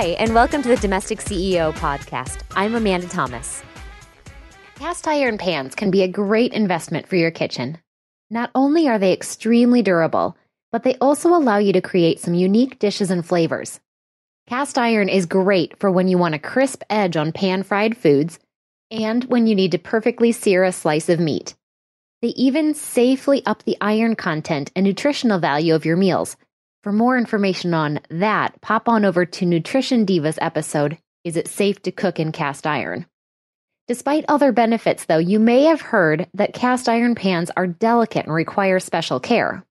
Hi, and welcome to the Domestic CEO podcast. I'm Amanda Thomas. Cast iron pans can be a great investment for your kitchen. Not only are they extremely durable, but they also allow you to create some unique dishes and flavors. Cast iron is great for when you want a crisp edge on pan fried foods and when you need to perfectly sear a slice of meat. They even safely up the iron content and nutritional value of your meals. For more information on that, pop on over to Nutrition Divas episode Is It Safe to Cook in Cast Iron? Despite other benefits, though, you may have heard that cast iron pans are delicate and require special care.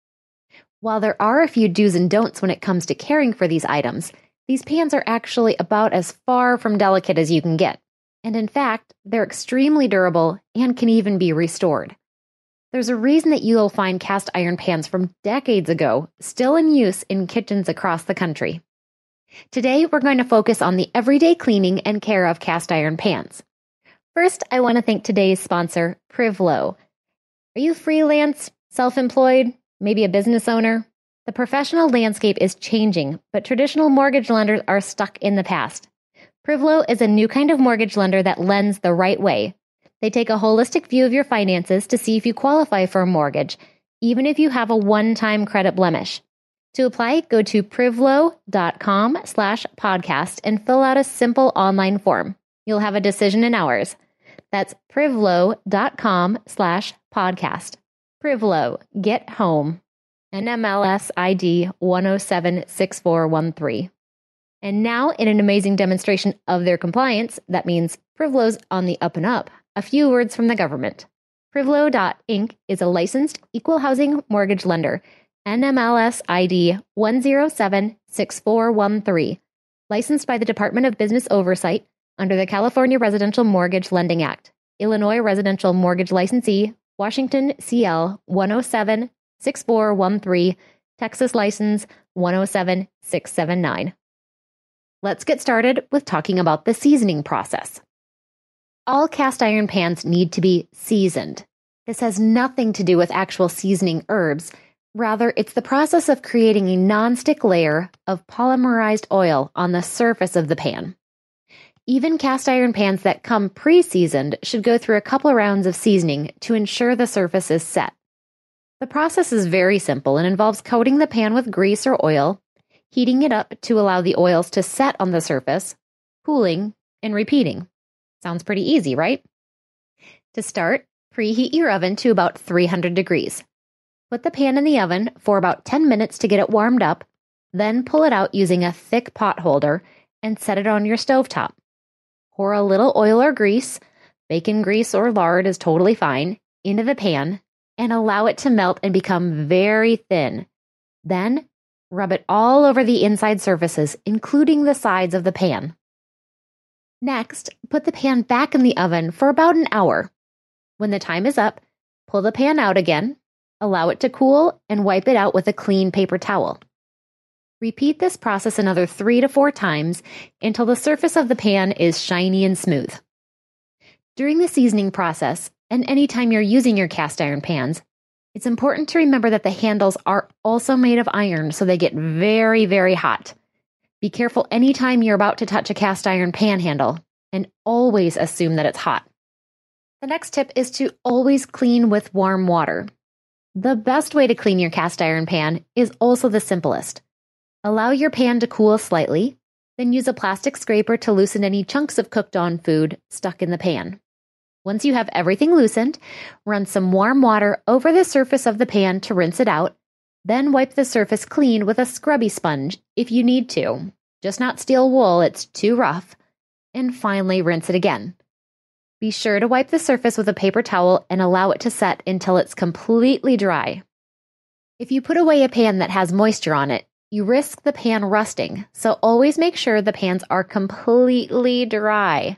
While there are a few do's and don'ts when it comes to caring for these items, these pans are actually about as far from delicate as you can get. And in fact, they're extremely durable and can even be restored. There's a reason that you'll find cast iron pans from decades ago still in use in kitchens across the country. Today, we're going to focus on the everyday cleaning and care of cast iron pans. First, I want to thank today's sponsor, Privlo. Are you freelance, self employed, maybe a business owner? The professional landscape is changing, but traditional mortgage lenders are stuck in the past. Privlo is a new kind of mortgage lender that lends the right way they take a holistic view of your finances to see if you qualify for a mortgage, even if you have a one-time credit blemish. To apply, go to privlo.com slash podcast and fill out a simple online form. You'll have a decision in hours. That's privlo.com slash podcast. Privlo, get home. NMLS ID 1076413. And now, in an amazing demonstration of their compliance, that means Privlo's on the up and up. A few words from the government. Privlo.inc. is a licensed equal housing mortgage lender, NMLS ID 1076413, licensed by the Department of Business Oversight under the California Residential Mortgage Lending Act, Illinois Residential Mortgage Licensee, Washington CL 1076413, Texas License 107679. Let's get started with talking about the seasoning process. All cast iron pans need to be seasoned. This has nothing to do with actual seasoning herbs. Rather, it's the process of creating a nonstick layer of polymerized oil on the surface of the pan. Even cast iron pans that come pre seasoned should go through a couple rounds of seasoning to ensure the surface is set. The process is very simple and involves coating the pan with grease or oil, heating it up to allow the oils to set on the surface, cooling, and repeating. Sounds pretty easy, right? To start, preheat your oven to about 300 degrees. Put the pan in the oven for about 10 minutes to get it warmed up, then pull it out using a thick pot holder and set it on your stove top. Pour a little oil or grease, bacon grease or lard is totally fine, into the pan and allow it to melt and become very thin. Then rub it all over the inside surfaces, including the sides of the pan. Next, put the pan back in the oven for about an hour. When the time is up, pull the pan out again, allow it to cool, and wipe it out with a clean paper towel. Repeat this process another three to four times until the surface of the pan is shiny and smooth. During the seasoning process, and anytime you're using your cast iron pans, it's important to remember that the handles are also made of iron, so they get very, very hot. Be careful anytime you're about to touch a cast iron pan handle, and always assume that it's hot. The next tip is to always clean with warm water. The best way to clean your cast iron pan is also the simplest. Allow your pan to cool slightly, then use a plastic scraper to loosen any chunks of cooked on food stuck in the pan. Once you have everything loosened, run some warm water over the surface of the pan to rinse it out then wipe the surface clean with a scrubby sponge if you need to. Just not steel wool, it's too rough. And finally, rinse it again. Be sure to wipe the surface with a paper towel and allow it to set until it's completely dry. If you put away a pan that has moisture on it, you risk the pan rusting, so always make sure the pans are completely dry.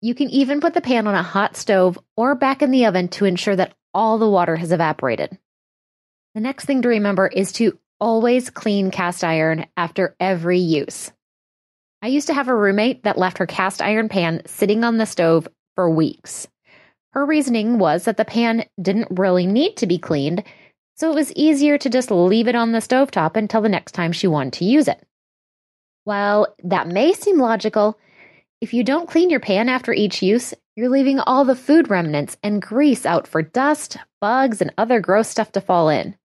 You can even put the pan on a hot stove or back in the oven to ensure that all the water has evaporated. The next thing to remember is to always clean cast iron after every use. I used to have a roommate that left her cast iron pan sitting on the stove for weeks. Her reasoning was that the pan didn't really need to be cleaned, so it was easier to just leave it on the stovetop until the next time she wanted to use it. While that may seem logical, if you don't clean your pan after each use, you're leaving all the food remnants and grease out for dust, bugs, and other gross stuff to fall in.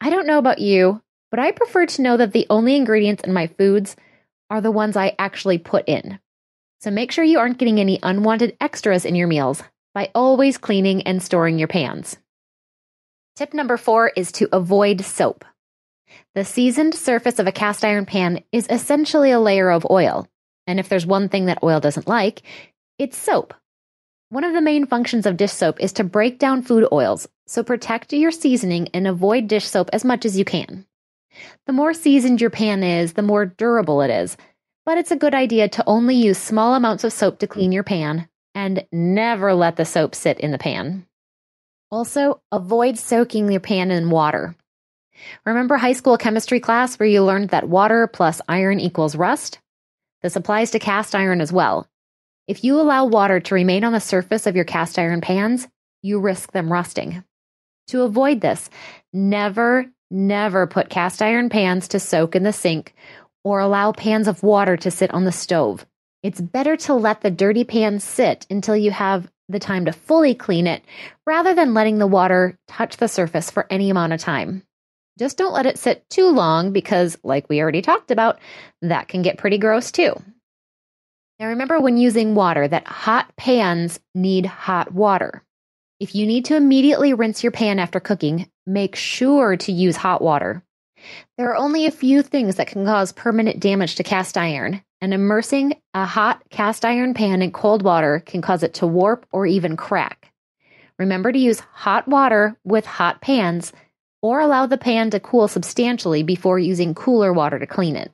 I don't know about you, but I prefer to know that the only ingredients in my foods are the ones I actually put in. So make sure you aren't getting any unwanted extras in your meals by always cleaning and storing your pans. Tip number four is to avoid soap. The seasoned surface of a cast iron pan is essentially a layer of oil. And if there's one thing that oil doesn't like, it's soap. One of the main functions of dish soap is to break down food oils, so protect your seasoning and avoid dish soap as much as you can. The more seasoned your pan is, the more durable it is, but it's a good idea to only use small amounts of soap to clean your pan and never let the soap sit in the pan. Also, avoid soaking your pan in water. Remember high school chemistry class where you learned that water plus iron equals rust? This applies to cast iron as well. If you allow water to remain on the surface of your cast iron pans, you risk them rusting. To avoid this, never, never put cast iron pans to soak in the sink or allow pans of water to sit on the stove. It's better to let the dirty pan sit until you have the time to fully clean it rather than letting the water touch the surface for any amount of time. Just don't let it sit too long because, like we already talked about, that can get pretty gross too. Now, remember when using water that hot pans need hot water. If you need to immediately rinse your pan after cooking, make sure to use hot water. There are only a few things that can cause permanent damage to cast iron, and immersing a hot cast iron pan in cold water can cause it to warp or even crack. Remember to use hot water with hot pans or allow the pan to cool substantially before using cooler water to clean it.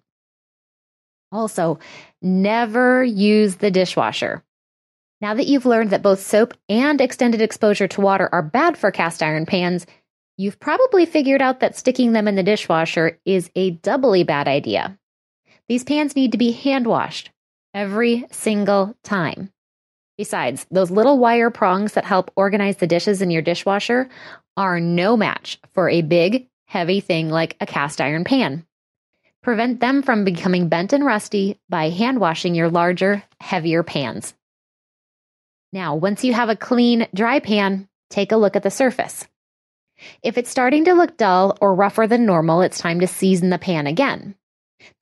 Also, never use the dishwasher. Now that you've learned that both soap and extended exposure to water are bad for cast iron pans, you've probably figured out that sticking them in the dishwasher is a doubly bad idea. These pans need to be hand washed every single time. Besides, those little wire prongs that help organize the dishes in your dishwasher are no match for a big, heavy thing like a cast iron pan. Prevent them from becoming bent and rusty by hand washing your larger, heavier pans. Now, once you have a clean, dry pan, take a look at the surface. If it's starting to look dull or rougher than normal, it's time to season the pan again.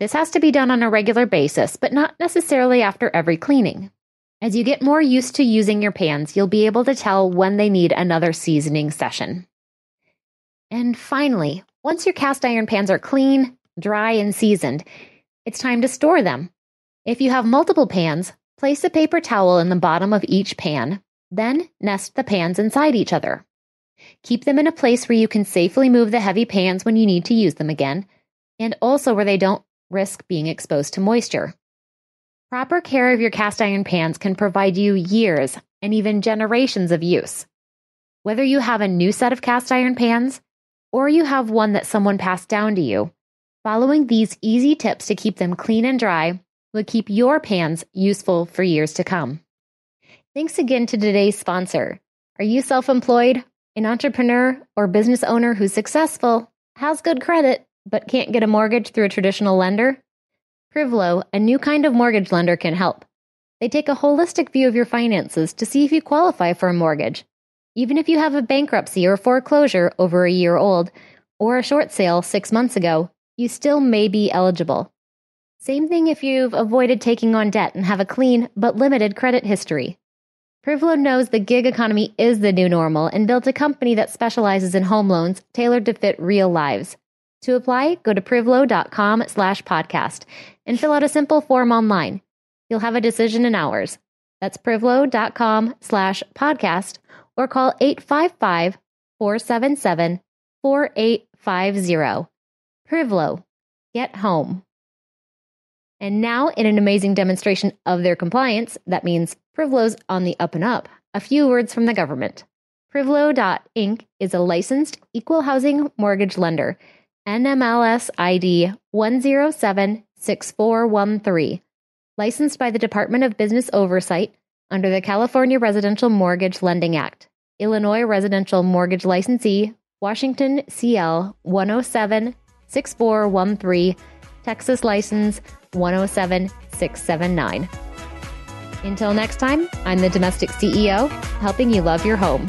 This has to be done on a regular basis, but not necessarily after every cleaning. As you get more used to using your pans, you'll be able to tell when they need another seasoning session. And finally, once your cast iron pans are clean, dry, and seasoned, it's time to store them. If you have multiple pans, place a paper towel in the bottom of each pan, then nest the pans inside each other. Keep them in a place where you can safely move the heavy pans when you need to use them again, and also where they don't risk being exposed to moisture. Proper care of your cast iron pans can provide you years and even generations of use. Whether you have a new set of cast iron pans or you have one that someone passed down to you, following these easy tips to keep them clean and dry will keep your pans useful for years to come. Thanks again to today's sponsor. Are you self employed, an entrepreneur, or business owner who's successful, has good credit, but can't get a mortgage through a traditional lender? Privlo, a new kind of mortgage lender, can help. They take a holistic view of your finances to see if you qualify for a mortgage. Even if you have a bankruptcy or foreclosure over a year old, or a short sale six months ago, you still may be eligible. Same thing if you've avoided taking on debt and have a clean but limited credit history. Privlo knows the gig economy is the new normal and built a company that specializes in home loans tailored to fit real lives. To apply, go to privlo.com slash podcast and fill out a simple form online. You'll have a decision in hours. That's privlo.com slash podcast or call 855 477 4850. Privlo. Get home. And now, in an amazing demonstration of their compliance, that means Privlo's on the up and up, a few words from the government. Privlo.inc. is a licensed equal housing mortgage lender NMLS ID 1076413, licensed by the Department of Business Oversight under the California Residential Mortgage Lending Act, Illinois Residential Mortgage Licensee, Washington CL 1076413, Texas license 107679. Until next time, I'm the domestic CEO, helping you love your home.